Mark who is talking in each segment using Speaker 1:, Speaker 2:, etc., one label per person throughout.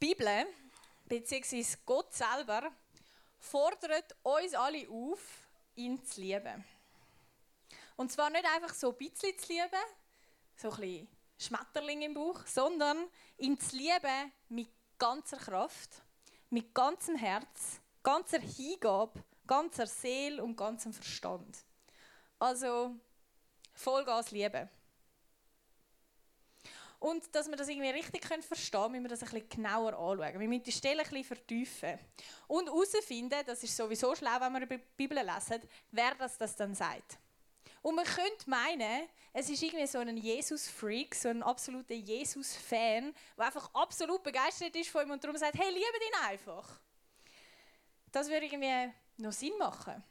Speaker 1: Bibel, beziehungsweise Gott selber, fordert uns alle auf, ihn zu lieben. Und zwar nicht einfach so ein bisschen zu lieben, so ein bisschen Schmetterling im Bauch, sondern ihn zu lieben mit ganzer Kraft, mit ganzem Herz, ganzer Hingabe, ganzer Seele und ganzem Verstand. Also Vollgas lieben. Und dass wir das irgendwie richtig verstehen können, müssen wir das ein bisschen genauer anschauen. Wir müssen die Stelle ein bisschen vertiefen. Und herausfinden, das ist sowieso schlau, wenn wir die Bibel lesen, wer das, das dann sagt. Und man könnte meinen, es ist irgendwie so ein Jesus-Freak, so ein absoluter Jesus-Fan, der einfach absolut begeistert ist von ihm und darum sagt, hey, liebe ihn einfach. Das würde irgendwie noch Sinn machen.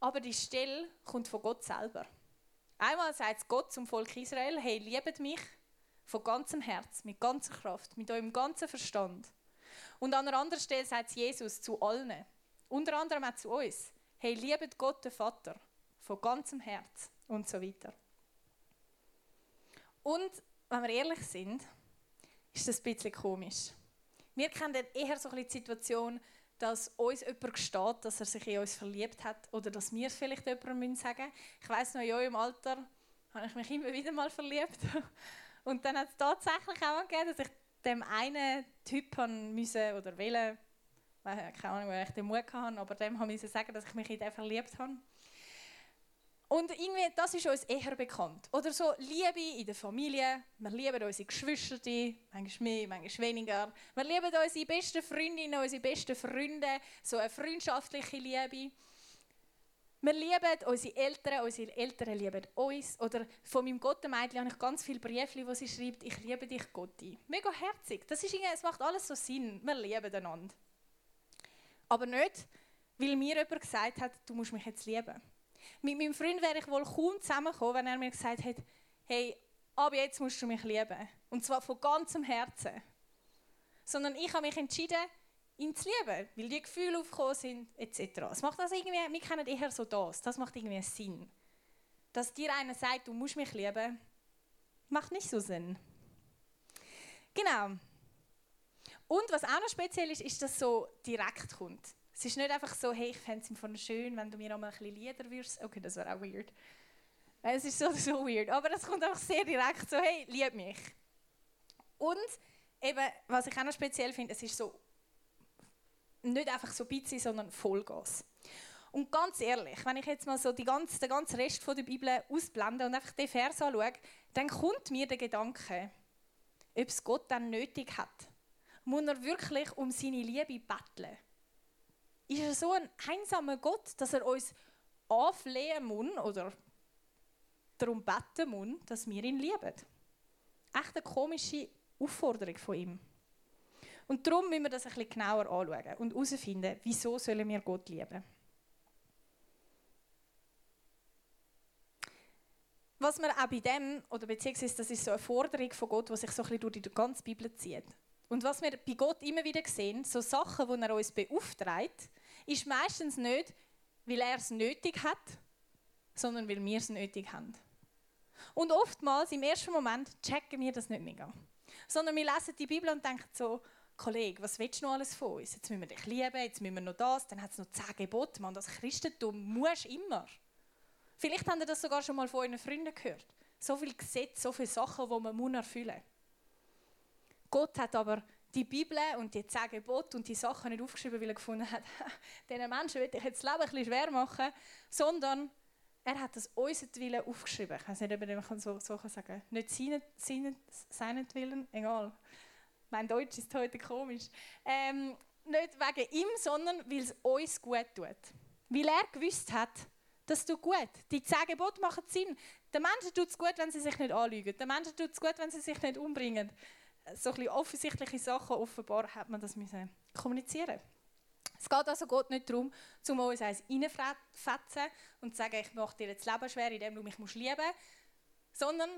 Speaker 1: Aber die Stelle kommt von Gott selber. Einmal sagt Gott zum Volk Israel, hey, liebet mich von ganzem Herz, mit ganzer Kraft, mit eurem ganzen Verstand. Und an einer anderen Stelle sagt Jesus zu allen, unter anderem auch zu uns, hey, liebet Gott, den Vater, von ganzem Herz und so weiter. Und wenn wir ehrlich sind, ist das ein bisschen komisch. Wir kennen eher so ein bisschen die Situation, dass uns jemand gesteht, dass er sich in uns verliebt hat oder dass wir es vielleicht jemandem sagen müssen. Ich weiss noch, in eurem Alter habe ich mich immer wieder mal verliebt. Und dann hat es tatsächlich auch gegeben, dass ich dem einen Typ müssen oder wählen keine Ahnung, wer ich den Mut hatte, aber dem habe ich sagen, dass ich mich in den verliebt habe. Und irgendwie, das ist uns eher bekannt. Oder so Liebe in der Familie. Wir lieben unsere Geschwister, manchmal mehr, manchmal weniger. Wir lieben unsere besten Freundinnen, unsere besten Freunde. So eine freundschaftliche Liebe. Wir lieben unsere Eltern, unsere Eltern lieben uns. Oder von meinem Gottemädchen habe ich ganz viele Briefe, wo sie schreibt, ich liebe dich, Gotti. Mega herzig. Das ist es macht alles so Sinn. Wir lieben einander. Aber nicht, weil mir jemand gesagt hat, du musst mich jetzt lieben. Mit meinem Freund wäre ich wohl kaum zusammengekommen, wenn er mir gesagt hätte, hey, ab jetzt musst du mich lieben. Und zwar von ganzem Herzen. Sondern ich habe mich entschieden, ihn zu lieben, weil die Gefühle aufgekommen sind, etc. Es macht also irgendwie, wir kennen eher so das, das macht irgendwie Sinn. Dass dir einer sagt, du musst mich lieben, macht nicht so Sinn. Genau. Und was auch noch speziell ist, ist, dass so direkt kommt. Es ist nicht einfach so, hey, ich fände es von schön, wenn du mir auch mal ein bisschen Lieder würdest. Okay, das wäre auch weird. Es ist so, so weird. Aber es kommt einfach sehr direkt so, hey, lieb mich. Und eben, was ich auch noch speziell finde, es ist so, nicht einfach so bisschen, sondern Vollgas. Und ganz ehrlich, wenn ich jetzt mal so die ganze, den ganzen Rest von der Bibel ausblende und einfach den Vers anschaue, dann kommt mir der Gedanke, ob es Gott dann nötig hat. Muss er wirklich um seine Liebe betteln? Ist er so ein einsamer Gott, dass er uns anflehen muss oder darum beten muss, dass wir ihn lieben. Echt eine komische Aufforderung von ihm. Und darum müssen wir das ein bisschen genauer anschauen und herausfinden, wieso sollen wir Gott lieben. Was wir auch bei dem, oder beziehungsweise das ist so eine Forderung von Gott, die sich so ein bisschen durch die ganze Bibel zieht. Und was wir bei Gott immer wieder sehen, so Sachen, die er uns beauftragt, ist meistens nicht, weil er es nötig hat, sondern weil wir es nötig haben. Und oftmals im ersten Moment checken wir das nicht mega. Sondern wir lesen die Bibel und denken so, Kollege, was willst du noch alles von uns? Jetzt müssen wir dich lieben, jetzt müssen wir noch das, dann hat es noch zehn Gebote. Man, das Christentum muss immer. Vielleicht habt ihr das sogar schon mal von euren Freunden gehört. So viele Gesetze, so viele Sachen, die man erfüllen muss. Gott hat aber die Bibel und die zehn Gebote und die Sachen nicht aufgeschrieben, weil er gefunden hat, diesen Menschen will ich jetzt das Leben ein bisschen schwer machen, sondern er hat das unseren aufgeschrieben. Ich weiß nicht, ob man so, so sagen kann. Nicht seinen, seinen, seinen Willen, egal. Mein Deutsch ist heute komisch. Ähm, nicht wegen ihm, sondern weil es uns gut tut. Weil er gewusst hat, das tut gut. Die zehn Gebote machen Sinn. Den Menschen tut es gut, wenn sie sich nicht anlügen. Den Menschen tut es gut, wenn sie sich nicht umbringen so ein offensichtliche Sachen offenbar hat man das müssen kommunizieren. Es geht also Gott nicht darum, um uns eins reinfetzen und zu sagen, ich mache dir das Leben schwer, indem du mich lieben musst, sondern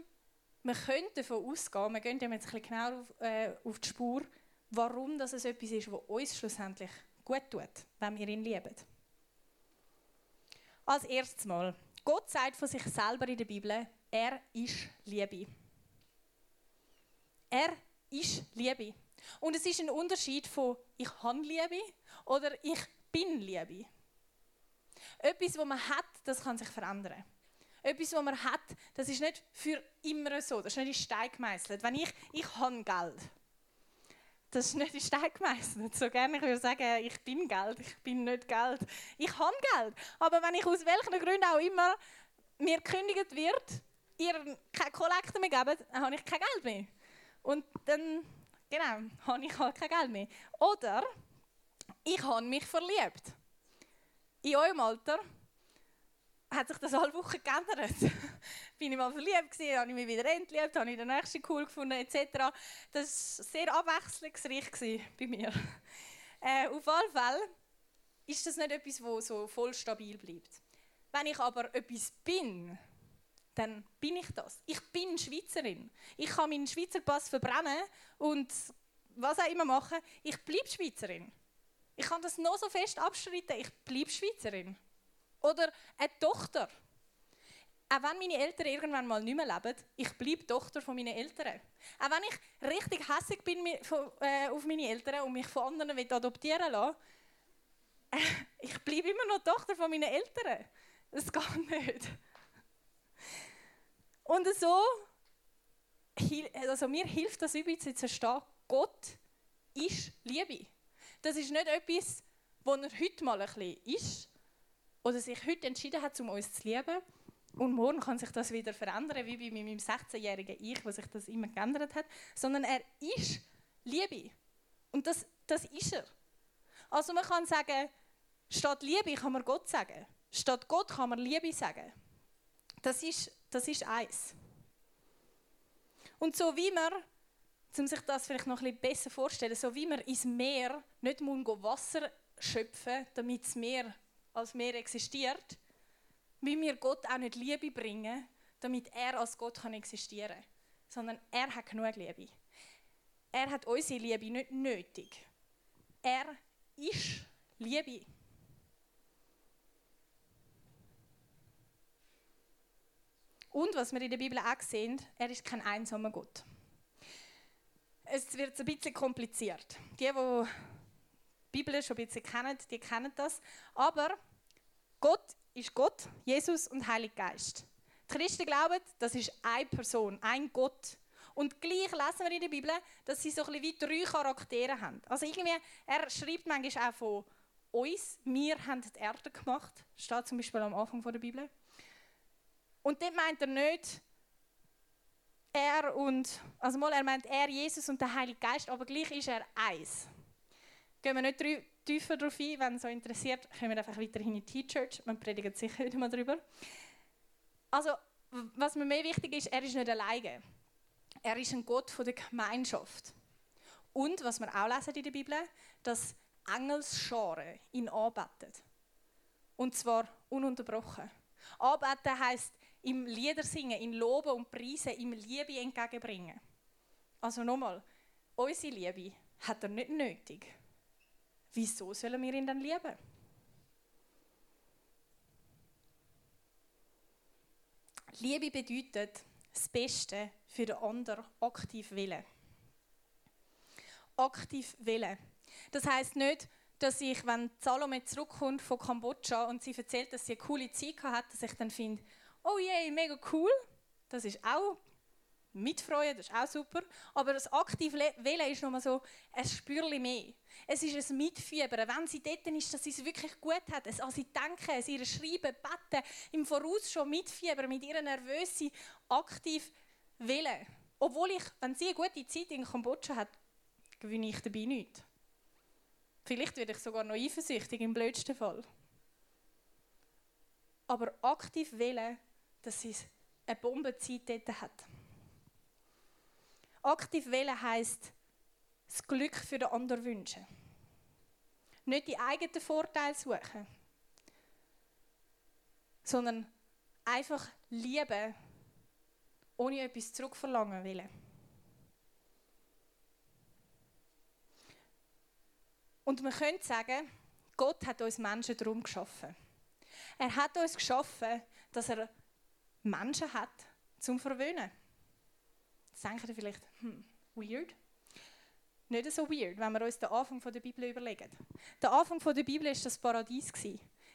Speaker 1: wir können davon ausgehen, wir gehen jetzt ein bisschen genauer auf, äh, auf die Spur, warum das etwas ist, was uns schlussendlich gut tut, wenn wir ihn lieben. Als erstes Mal, Gott sagt von sich selber in der Bibel, er ist Liebe. Er ist Liebe. Und es ist ein Unterschied von ich habe Liebe oder ich bin Liebe. Etwas, was man hat, das kann sich verändern. Etwas, was man hat, das ist nicht für immer so. Das ist nicht in Stein gemeißelt. Wenn ich, ich habe Geld. Das ist nicht in Stein gemeißelt. So gerne ich würde sagen, ich bin Geld, ich bin nicht Geld. Ich habe Geld. Aber wenn ich aus welchen Gründen auch immer mir gekündigt wird, ihr keine Kollekte mehr geben, dann habe ich kein Geld mehr. Und dann, genau, habe ich halt kein Geld mehr. Oder ich habe mich verliebt. In eurem Alter hat sich das alle Wochen geändert. bin ich mal verliebt gewesen, habe ich mich wieder entliebt, habe ich den nächsten cool gefunden etc. Das war sehr abwechslungsreich bei mir. Äh, auf alle Fälle ist das nicht etwas, das so voll stabil bleibt. Wenn ich aber etwas bin, dann bin ich das. Ich bin Schweizerin. Ich kann meinen Schweizer Pass verbrennen und was auch immer machen. Ich bleibe Schweizerin. Ich kann das noch so fest abstreiten. Ich bleibe Schweizerin. Oder eine Tochter. Auch wenn meine Eltern irgendwann mal nicht mehr leben, ich bleibe Tochter von meinen Eltern. Auch wenn ich richtig hässlich bin äh, auf meine Eltern und mich von anderen adoptieren lassen ich bleibe immer noch Tochter von meinen Eltern. Das geht nicht. Und so, also mir hilft das übrigens zu verstehen, Gott ist Liebe. Das ist nicht etwas, wo er heute mal ein bisschen ist oder sich heute entschieden hat, um uns zu lieben. Und morgen kann sich das wieder verändern, wie bei meinem 16-jährigen Ich, wo sich das immer geändert hat. Sondern er ist Liebe. Und das, das ist er. Also man kann sagen, statt Liebe kann man Gott sagen. Statt Gott kann man Liebe sagen. Das ist, das ist eins. Und so wie man, um sich das vielleicht noch ein bisschen besser vorzustellen, so wie man ins Meer nicht muss Wasser schöpfen damit das Meer als Meer existiert, wie wir Gott auch nicht Liebe bringen, damit er als Gott kann existieren kann. Sondern er hat genug Liebe. Er hat unsere Liebe nicht nötig. Er ist Liebe. Und was wir in der Bibel auch sehen, er ist kein einsamer Gott. Es wird ein bisschen kompliziert. Die, die die Bibel schon ein bisschen kennen, die kennen das. Aber Gott ist Gott, Jesus und Heiliger Geist. Die Christen glauben, das ist eine Person, ein Gott. Und gleich lesen wir in der Bibel, dass sie so ein wie drei Charaktere haben. Also irgendwie, er schreibt manchmal auch von uns, wir haben die Erde gemacht. Steht zum Beispiel am Anfang der Bibel. Und dort meint er nicht, er und, also mal, er meint er, Jesus und der Heilige Geist, aber gleich ist er eins. Gehen wir nicht tiefer darauf ein, wenn es so interessiert, können wir einfach weiterhin in die T-Church, man predigt sicher wieder mal darüber. Also, was mir mehr wichtig ist, er ist nicht alleine. Er ist ein Gott von der Gemeinschaft. Und, was wir auch lesen in der Bibel, dass Engelsscharen ihn anbeten. Und zwar ununterbrochen. Anbeten heisst ihm Lieder singen, ihn loben und preisen, ihm Liebe entgegenbringen. Also nochmal, unsere Liebe hat er nicht nötig. Wieso sollen wir ihn dann lieben? Liebe bedeutet, das Beste für den anderen aktiv willen. Aktiv willen. Das heißt nicht, dass ich, wenn Salome zurückkommt von Kambodscha und sie erzählt, dass sie eine coole Zeit hat, dass ich dann finde, oh je, mega cool. Das ist auch mitfreuen, das ist auch super. Aber das aktive Wählen ist nochmal so ein Spürchen mehr. Es ist ein Mitfiebern. Wenn sie dort ist, dass sie es wirklich gut hat. Es an sie denken, es ihr schreiben, beten, im Voraus schon mitfiebern, mit ihrer Nervöse aktiv wählen. Obwohl ich, wenn sie eine gute Zeit in Kambodscha hat, gewinne ich dabei nichts. Vielleicht werde ich sogar noch eifersüchtig im blödsten Fall. Aber aktiv wählen, dass sie eine Bombenzeit dort hat. Aktiv wählen heisst, das Glück für den anderen wünschen. Nicht die eigenen Vorteile suchen, sondern einfach lieben, ohne etwas zurückverlangen wollen. Und man könnte sagen, Gott hat uns Menschen darum geschaffen. Er hat uns geschaffen, dass er Menschen hat zum Verwöhnen. Jetzt denkt ihr vielleicht, hm, weird. nicht so weird, wenn wir uns den Anfang der Bibel überlegen. Der Anfang der Bibel war das Paradies.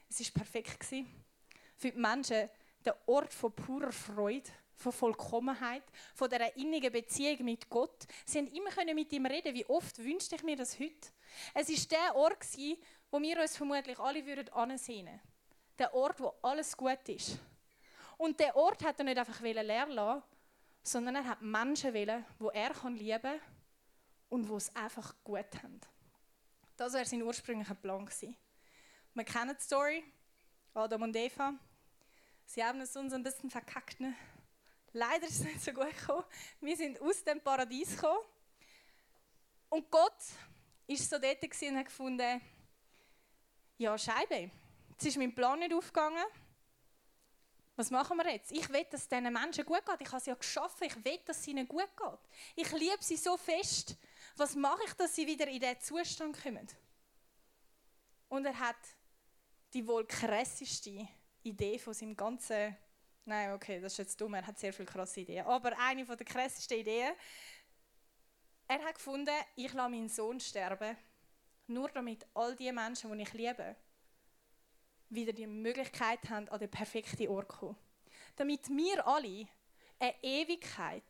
Speaker 1: Es war perfekt. Für die Menschen der Ort von purer Freude, von Vollkommenheit, von dieser innigen Beziehung mit Gott. Sie haben immer mit ihm reden. Wie oft wünschte ich mir das heute? Es war der Ort, wo wir uns vermutlich alle würden ansehen. Der Ort, wo alles gut ist. Und der Ort hat er nicht einfach leer lassen, sondern er hat Menschen wollen, wo er lieben kann und wo es einfach gut haben. Das war sein ursprünglicher Plan. Wir kennen die Story, Adam und Eva. Sie haben es uns ein bisschen verkackt. Ne? Leider ist es nicht so gut gekommen. Wir sind aus dem Paradies gekommen. Und Gott war so dort und hat gefunden, ja, Scheibe, jetzt ist mein Plan nicht aufgegangen. Was machen wir jetzt? Ich will, dass es diesen Menschen gut geht. Ich habe sie ja geschaffen. Ich will, dass es ihnen gut geht. Ich liebe sie so fest. Was mache ich, dass sie wieder in diesen Zustand kommen? Und er hat die wohl krasseste Idee von seinem ganzen. Nein, okay, das ist jetzt dumm. Er hat sehr viele krasse Ideen. Aber eine der krassesten Ideen. Er hat gefunden, ich lasse meinen Sohn sterben, nur damit all die Menschen, die ich liebe, wieder die Möglichkeit haben, an den perfekten Ort zu kommen. Damit wir alle eine Ewigkeit,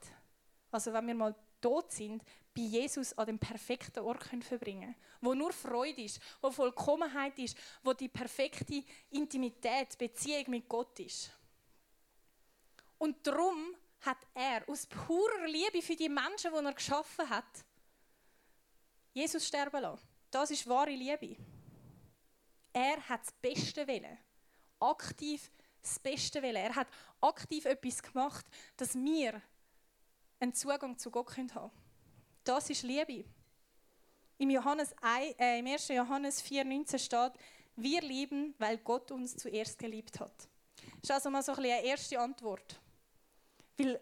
Speaker 1: also wenn wir mal tot sind, bei Jesus an dem perfekten Ort können verbringen können. Wo nur Freude ist, wo Vollkommenheit ist, wo die perfekte Intimität, Beziehung mit Gott ist. Und darum hat er aus purer Liebe für die Menschen, die er geschaffen hat, Jesus sterben lassen. Das ist wahre Liebe. Er hat das Beste wollen. Aktiv das Beste wollen. Er hat aktiv etwas gemacht, dass wir einen Zugang zu Gott haben können. Das ist Liebe. Im, Johannes 1, äh, Im 1. Johannes 4,19 steht, wir lieben, weil Gott uns zuerst geliebt hat. Das ist also mal so ein eine erste Antwort. Weil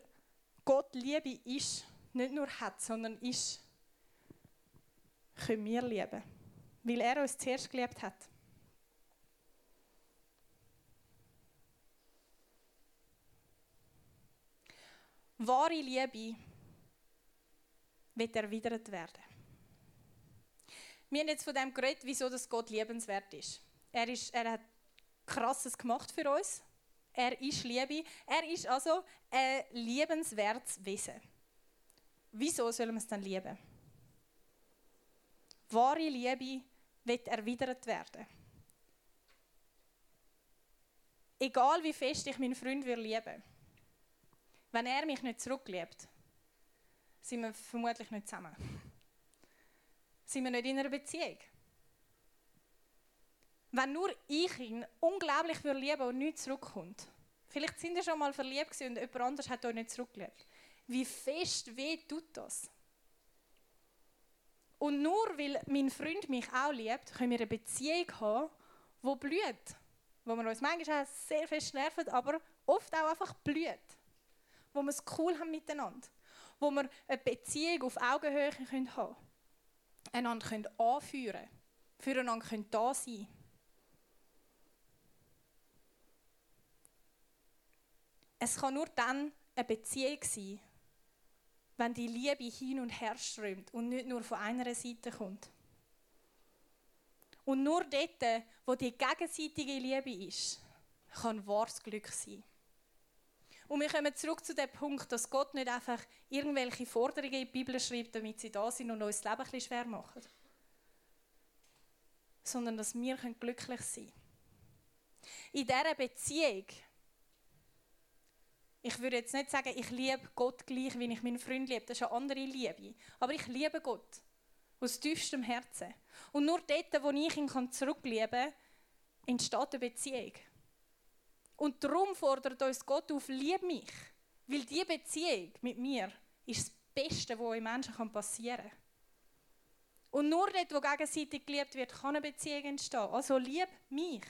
Speaker 1: Gott Liebe ist, nicht nur hat, sondern ist, können wir lieben. Weil er uns zuerst geliebt hat. Wahre Liebe wird erwidert werden. Wir haben jetzt von dem geredet, wieso das Gott liebenswert ist. Er, ist, er hat Krasses gemacht für uns. Er ist Liebe. Er ist also ein liebenswertes Wesen. Wieso sollen wir es dann lieben? Wahre Liebe wird erwidert werden. Egal wie fest ich meinen Freund würde wenn er mich nicht zurückliebt, sind wir vermutlich nicht zusammen. Sind wir nicht in einer Beziehung. Wenn nur ich ihn unglaublich lieben würde und nichts zurückkommt. Vielleicht sind ihr schon mal verliebt und jemand anderes hat euch nicht zurückgeliebt. Wie fest weh tut das? Und nur weil mein Freund mich auch liebt, können wir eine Beziehung haben, die blüht. Wo wir uns manchmal sehr fest nerven, aber oft auch einfach blüht wo wir es cool haben miteinander, wo wir eine Beziehung auf Augenhöhe haben können einander können anführen, füreinander können da sein. Es kann nur dann eine Beziehung sein, wenn die Liebe hin und her strömt und nicht nur von einer Seite kommt. Und nur dort, wo die gegenseitige Liebe ist, kann wahres Glück sein. Und wir kommen zurück zu dem Punkt, dass Gott nicht einfach irgendwelche Forderungen in die Bibel schreibt, damit sie da sind und uns das Leben ein bisschen schwer machen. Sondern dass wir glücklich sein können. In dieser Beziehung, ich würde jetzt nicht sagen, ich liebe Gott gleich, wie ich meinen Freund liebe, das ist eine andere Liebe. Aber ich liebe Gott aus tiefstem Herzen. Und nur dort, wo ich ihn zurücklieben kann, entsteht eine Beziehung. Und darum fordert uns Gott auf, lieb mich. Weil diese Beziehung mit mir ist das Beste, was einem Menschen passieren kann. Und nur dort, wo gegenseitig geliebt wird, kann eine Beziehung entstehen. Also lieb mich.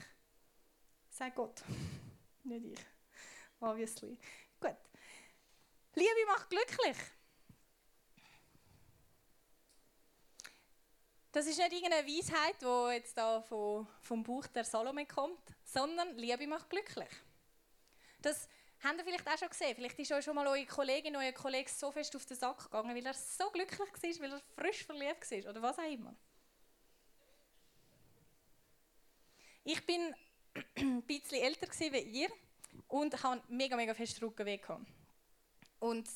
Speaker 1: Sag Gott. Nicht ich. Obviously. Gut. Liebe macht glücklich. Das ist nicht irgendeine Weisheit, die jetzt da vom, vom Buch der Salome kommt, sondern Liebe macht glücklich. Das Habt ihr vielleicht auch schon gesehen? Vielleicht ist euch schon mal eure Kollegin, euer Kollege so fest auf den Sack gegangen, weil er so glücklich war, weil er frisch verliebt war oder was auch immer. Ich bin ein bisschen älter wie ihr und hatte mega, mega fest Rückenweh. Und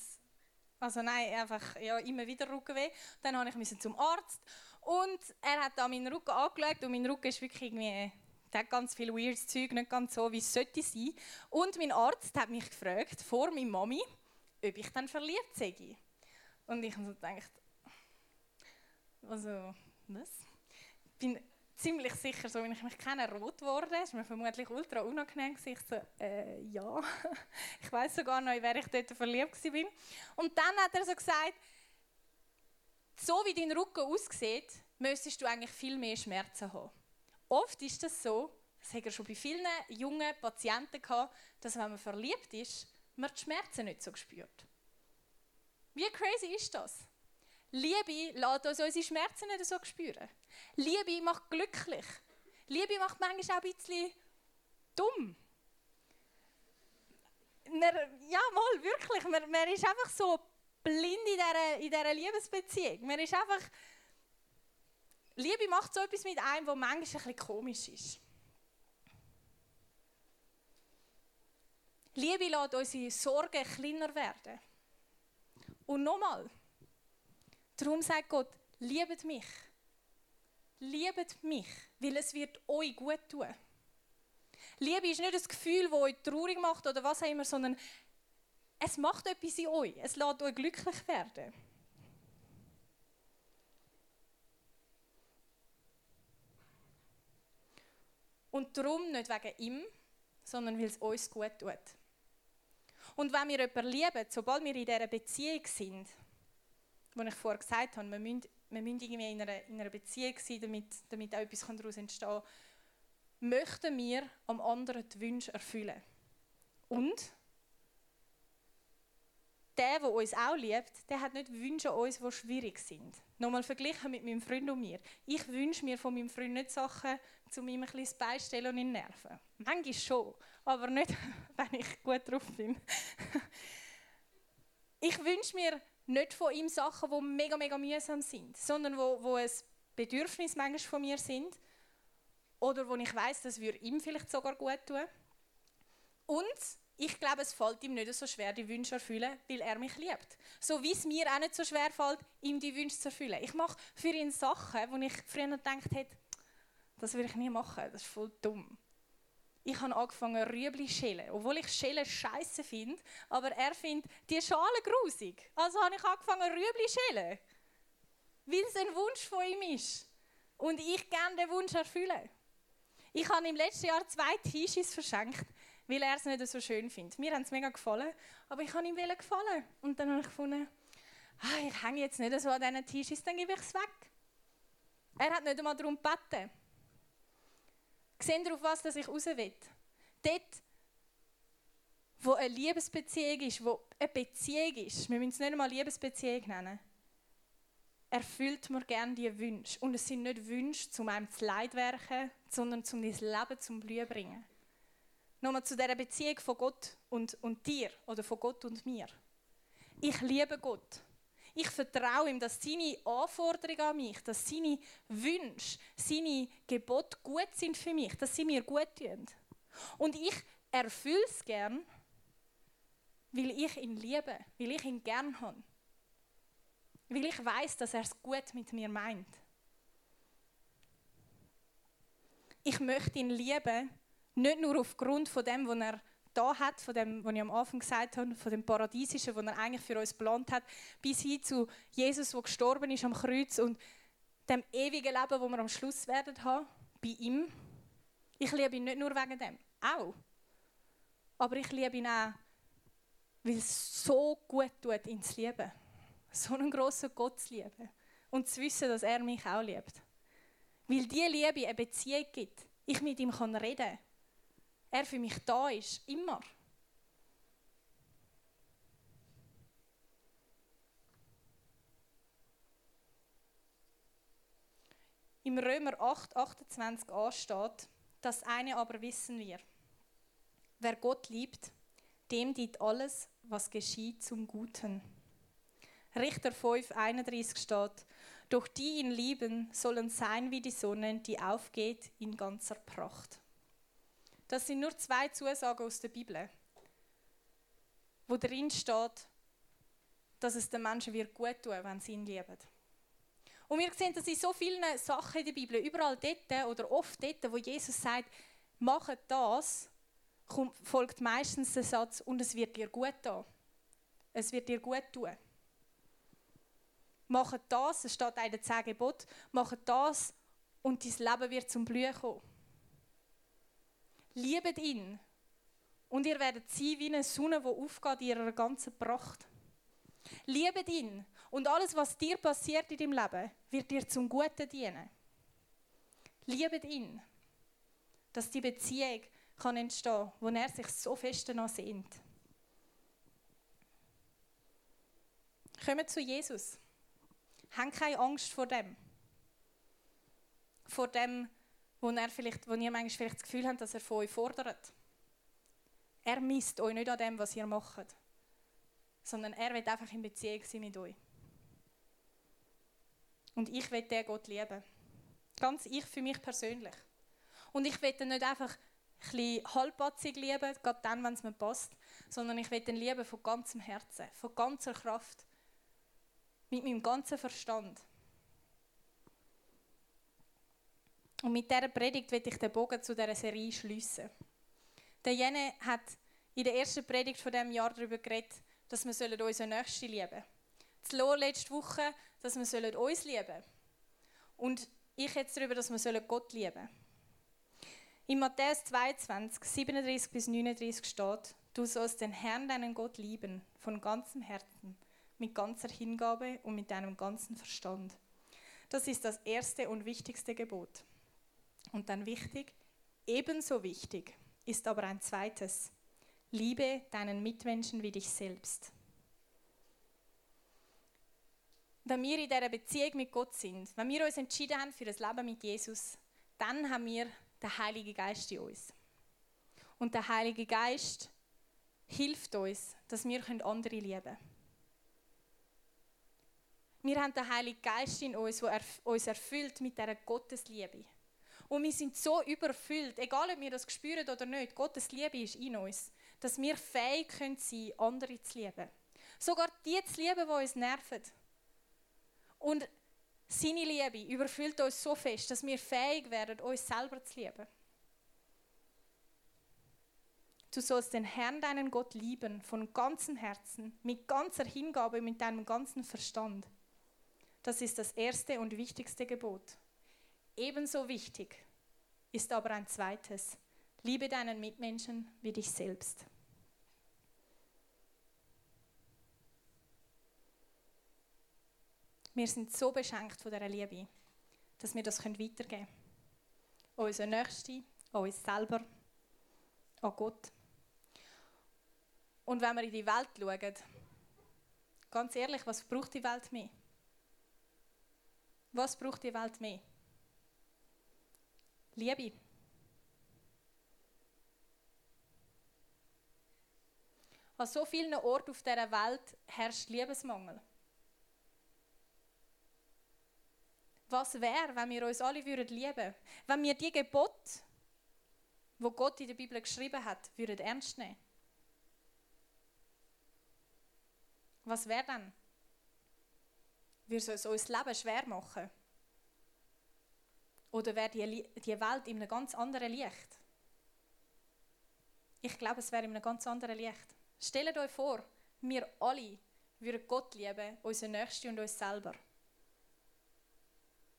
Speaker 1: also nein, einfach ja, immer wieder Rückenweh. Dann musste ich zum Arzt und er hat da meinen Rücken angeschaut und mein Rücken ist wirklich irgendwie der hat ganz viel weirdes Zeug, nicht ganz so, wie es sollte sein. Und mein Arzt hat mich gefragt, vor meiner Mami, ob ich dann verliebt sei. Und ich habe so gedacht, also, was? Ich bin ziemlich sicher, so wenn ich mich kenne, rot geworden. Das ist mir vermutlich ultra unangenehm. Ich so, äh, ja. ich weiß sogar noch, wer ich dort verliebt war. Und dann hat er so gesagt, so wie dein Rücken aussieht, müsstest du eigentlich viel mehr Schmerzen haben. Oft ist das so, das hat er schon bei vielen jungen Patienten gehabt, dass wenn man verliebt ist, man die Schmerzen nicht so spürt. Wie crazy ist das? Liebe lässt uns unsere Schmerzen nicht so spüren. Liebe macht glücklich. Liebe macht manchmal auch ein bisschen dumm. Man, ja, mal, wirklich. Man, man ist einfach so blind in dieser, in dieser Liebesbeziehung. Man ist einfach Liebe macht so etwas mit einem, was manchmal ein bisschen komisch ist. Liebe lässt unsere Sorgen kleiner werden. Und nochmal, darum sagt Gott, liebet mich. Liebet mich, weil es wird euch gut tun. Liebe ist nicht ein Gefühl, das euch traurig macht oder was auch immer, sondern es macht etwas in euch. Es lässt euch glücklich werden. Und darum nicht wegen ihm, sondern weil es uns gut tut. Und wenn wir jemanden lieben, sobald wir in dieser Beziehung sind, wo ich vorher gesagt habe, wir müssen, wir müssen irgendwie in einer, in einer Beziehung sein, damit, damit auch etwas daraus entstehen kann, möchten wir am anderen die Wünsche erfüllen. Und der, der uns auch liebt, der hat nicht Wünsche an uns, die schwierig sind. Nochmal verglichen mit meinem Freund und mir. Ich wünsche mir von meinem Freund nicht Sachen, um ihm ein bisschen beistellen und ihn nerven. Manchmal schon, aber nicht, wenn ich gut drauf bin. ich wünsche mir nicht von ihm Sachen, die mega, mega mühsam sind, sondern wo, wo ein Bedürfnis manchmal von mir sind oder wo ich weiß, das würde ihm vielleicht sogar gut tun. Und ich glaube, es fällt ihm nicht so schwer, die Wünsche zu erfüllen, weil er mich liebt. So wie es mir auch nicht so schwer fällt, ihm die Wünsche zu erfüllen. Ich mache für ihn Sachen, wo ich früher gedacht hätte, das will ich nie machen, das ist voll dumm. Ich habe angefangen Rüebli schälen, obwohl ich Schälen scheiße finde, aber er findet die Schale grusig. Also habe ich angefangen Rüebli schälen, weil es ein Wunsch von ihm ist und ich gerne den Wunsch erfüllen. Ich habe im letzten Jahr zwei T-Shirts verschenkt weil er es nicht so schön findet. Mir haben es mega gefallen, aber ich habe ihm gefallen. Und dann habe ich gefunden, ah, ich hänge jetzt nicht so an diesen T-Shirts, dann gebe ich es weg. Er hat nicht einmal darum gebeten. Seht ihr, auf was dass ich raus will? Dort, wo eine Liebesbeziehung ist, wo eine Beziehung ist, wir müssen es nicht einmal Liebesbeziehung nennen, erfüllt man gerne diese Wünsche. Und es sind nicht Wünsche, um einem zu Leid werken, sondern um dein Leben zum Blühen zu bringen. Nochmal zu dieser Beziehung von Gott und, und dir oder von Gott und mir. Ich liebe Gott. Ich vertraue ihm, dass seine Anforderungen an mich, dass seine Wünsche, seine Gebote gut sind für mich, dass sie mir gut tun. Und ich erfülle es gern, weil ich ihn liebe, weil ich ihn gern habe. Weil ich weiß, dass er es gut mit mir meint. Ich möchte ihn lieben, nicht nur aufgrund von dem, was er da hat, von dem, was ich am Anfang gesagt habe, von dem Paradiesischen, was er eigentlich für uns geplant hat, bis hin zu Jesus, der gestorben ist am Kreuz und dem ewigen Leben, das wir am Schluss werden haben, bei ihm. Ich liebe ihn nicht nur wegen dem, auch. Aber ich liebe ihn auch, weil es so gut tut, ihn zu lieben. So einen grossen Gott zu lieben. Und zu wissen, dass er mich auch liebt. Weil diese Liebe eine Beziehung gibt. Ich mit ihm kann reden er für mich da ist, immer. Im Römer 8, 28a steht, das eine aber wissen wir. Wer Gott liebt, dem dient alles, was geschieht, zum Guten. Richter 5, 31 steht, doch die ihn lieben, sollen sein wie die Sonne, die aufgeht in ganzer Pracht. Das sind nur zwei Zusagen aus der Bibel, wo drin steht, dass es den Menschen wird gut tun, wenn sie ihn lieben. Und wir sehen das in so vielen Sachen in der Bibel, überall dort oder oft dort, wo Jesus sagt, macht das, folgt meistens der Satz, und es wird dir gut tun. Es wird dir gut tun. Macht das, es steht in den zehn macht das und dein Leben wird zum Blühen kommen. Liebet ihn und ihr werdet sein wie eine Sonne, die aufgeht in ihrer ganzen Pracht. Liebet ihn und alles, was dir passiert in deinem Leben, wird dir zum Guten dienen. Liebet ihn, dass die Beziehung kann entstehen, wo er sich so fest danach sehnt. Kommt zu Jesus. Habt keine Angst vor dem. Vor dem, wo, er vielleicht, wo ihr manchmal vielleicht das Gefühl habt, dass er von euch fordert. Er misst euch nicht an dem, was ihr macht, sondern er will einfach in Beziehung sein mit euch. Und ich will den Gott lieben. Ganz ich für mich persönlich. Und ich will ihn nicht einfach ein bisschen halbpatzig lieben, gerade dann, wenn es mir passt, sondern ich will ihn lieben von ganzem Herzen, von ganzer Kraft, mit meinem ganzen Verstand. Und mit dieser Predigt will ich den Bogen zu dieser Serie schließen. Der Jene hat in der ersten Predigt von diesem Jahr darüber geredet, dass wir unseren Nächsten lieben sollen. Das Lo letzte Woche, dass wir uns lieben sollen. Und ich jetzt darüber, dass wir Gott lieben sollen. In Matthäus 22, 37 bis 39 steht, du sollst den Herrn, deinen Gott lieben, von ganzem Herzen, mit ganzer Hingabe und mit deinem ganzen Verstand. Das ist das erste und wichtigste Gebot. Und dann wichtig, ebenso wichtig ist aber ein zweites. Liebe deinen Mitmenschen wie dich selbst. Wenn wir in dieser Beziehung mit Gott sind, wenn wir uns entschieden haben für das Leben mit Jesus, dann haben wir den Heiligen Geist in uns. Und der Heilige Geist hilft uns, dass wir andere lieben können. Wir haben den Heiligen Geist in uns, der uns erfüllt mit dieser Gottesliebe. Und wir sind so überfüllt, egal ob wir das spüren oder nicht, Gottes Liebe ist in uns, dass wir fähig sein können andere zu lieben. Sogar die zu lieben, die uns nerven. Und seine Liebe überfüllt uns so fest, dass wir fähig werden, uns selber zu lieben. Du sollst den Herrn, deinen Gott, lieben von ganzem Herzen, mit ganzer Hingabe, mit deinem ganzen Verstand. Das ist das erste und wichtigste Gebot. Ebenso wichtig ist aber ein zweites. Liebe deinen Mitmenschen wie dich selbst. Wir sind so beschenkt von dieser Liebe, dass wir das weitergeben können. An unsere Nächsten, an uns selber, an Gott. Und wenn wir in die Welt schauen, ganz ehrlich, was braucht die Welt mehr? Was braucht die Welt mehr? Liebe. An so vielen Orten auf dieser Welt herrscht Liebesmangel. Was wäre, wenn wir uns alle würden lieben Wenn wir die Gebote, wo Gott in der Bibel geschrieben hat, würden ernst nehmen? Was wäre dann? Würde es uns Leben schwer machen? Oder wäre die, die Welt in einem ganz anderen Licht? Ich glaube, es wäre in einem ganz anderen Licht. Stellt euch vor, wir alle würden Gott lieben, unsere Nächsten und uns selber.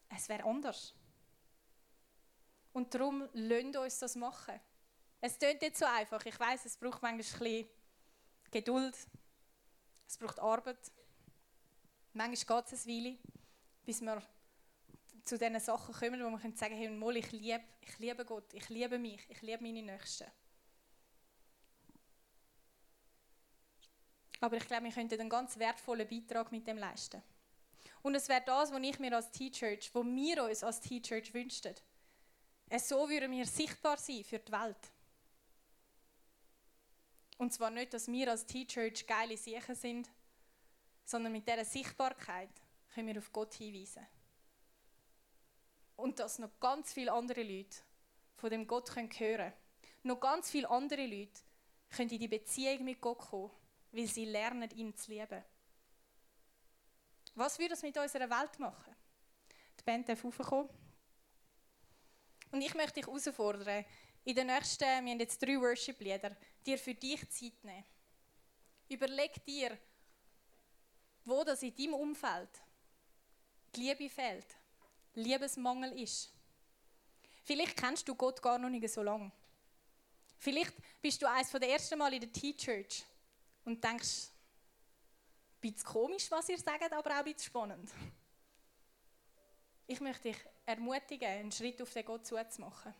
Speaker 1: Es wäre anders. Und darum lasst uns das machen. Es klingt nicht so einfach. Ich weiß, es braucht manchmal ein bisschen Geduld. Es braucht Arbeit. Manchmal geht es eine Weile, bis wir zu diesen Sachen kommen, wo wir sagen hey, mal, ich, liebe, ich liebe Gott, ich liebe mich, ich liebe meine Nächsten. Aber ich glaube, wir könnten einen ganz wertvollen Beitrag mit dem leisten. Und es wäre das, was ich mir als T-Church, wo wir uns als T-Church wünschten. So würden wir sichtbar sein für die Welt. Und zwar nicht, dass wir als T-Church geile Siechen sind, sondern mit dieser Sichtbarkeit können wir auf Gott hinweisen. Und dass noch ganz viele andere Leute von dem Gott hören können. Noch ganz viele andere Leute können in die Beziehung mit Gott kommen, weil sie lernen, ihn zu lieben. Was würde das mit unserer Welt machen? Die Band darf raufkommen. Und ich möchte dich herausfordern, in den nächsten, wir haben jetzt drei Worship-Lieder, dir für dich Zeit nehmen. Überleg dir, wo das in deinem Umfeld die Liebe fehlt, Liebesmangel ist. Vielleicht kennst du Gott gar noch nicht so lange. Vielleicht bist du eines der ersten Mal in der T-Church und denkst, ein bisschen komisch, was ihr sagt, aber auch ein bisschen spannend. Ich möchte dich ermutigen, einen Schritt auf den Gott zuzumachen.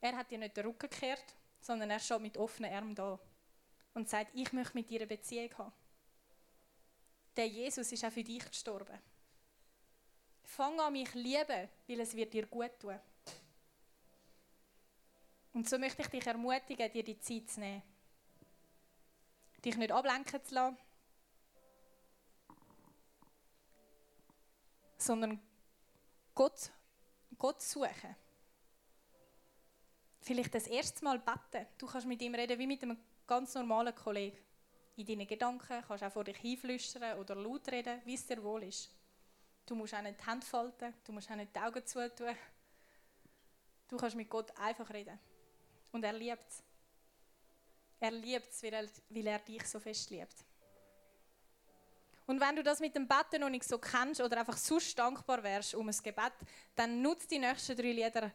Speaker 1: Er hat dir nicht den Rücken gekehrt, sondern er steht mit offenen Armen da und sagt, ich möchte mit dir eine Beziehung haben. Der Jesus ist auch für dich gestorben. Fang an, mich lieben, weil es wird dir gut tun. Und so möchte ich dich ermutigen, dir die Zeit zu nehmen. Dich nicht ablenken zu lassen, sondern Gott, Gott suchen. Vielleicht das erste Mal beten. Du kannst mit ihm reden wie mit einem ganz normalen Kollegen. In deinen Gedanken kannst du auch vor dich hinflüstern oder laut reden, wie es dir wohl ist. Du musst auch nicht die Hände falten, du musst auch nicht die Augen zutun. Du kannst mit Gott einfach reden. Und er liebt es. Er liebt es, weil er, weil er dich so fest liebt. Und wenn du das mit dem Betten noch nicht so kennst oder einfach sonst dankbar wärst um ein Gebet, dann nutze die nächsten drei Lieder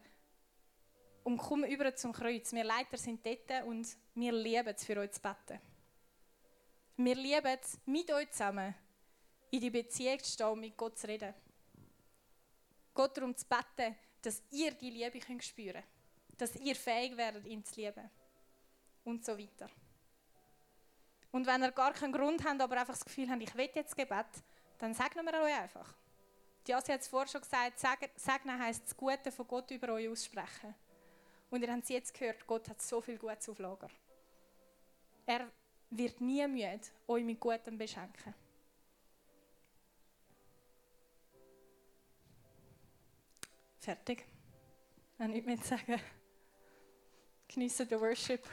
Speaker 1: und komm über zum Kreuz. Wir Leiter sind dort und wir lieben es, für euch zu beten. Wir lieben es, mit euch zusammen in die Beziehung zu stehen mit Gott zu reden. Gott darum zu beten, dass ihr die Liebe könnt spüren. Dass ihr fähig werdet, ihn zu lieben. Und so weiter. Und wenn ihr gar keinen Grund habt, aber einfach das Gefühl habt, ich will jetzt Gebet, dann segnen wir euch einfach. Die Asi hat es vorher schon gesagt, segnen heisst das Gute von Gott über euch aussprechen. Und ihr habt es jetzt gehört, Gott hat so viel Gutes auf Lager. Er wird nie müde, euch mit Gutem beschenken. Fertig. Ich habe nichts mehr zu sagen. Geniessen den Worship.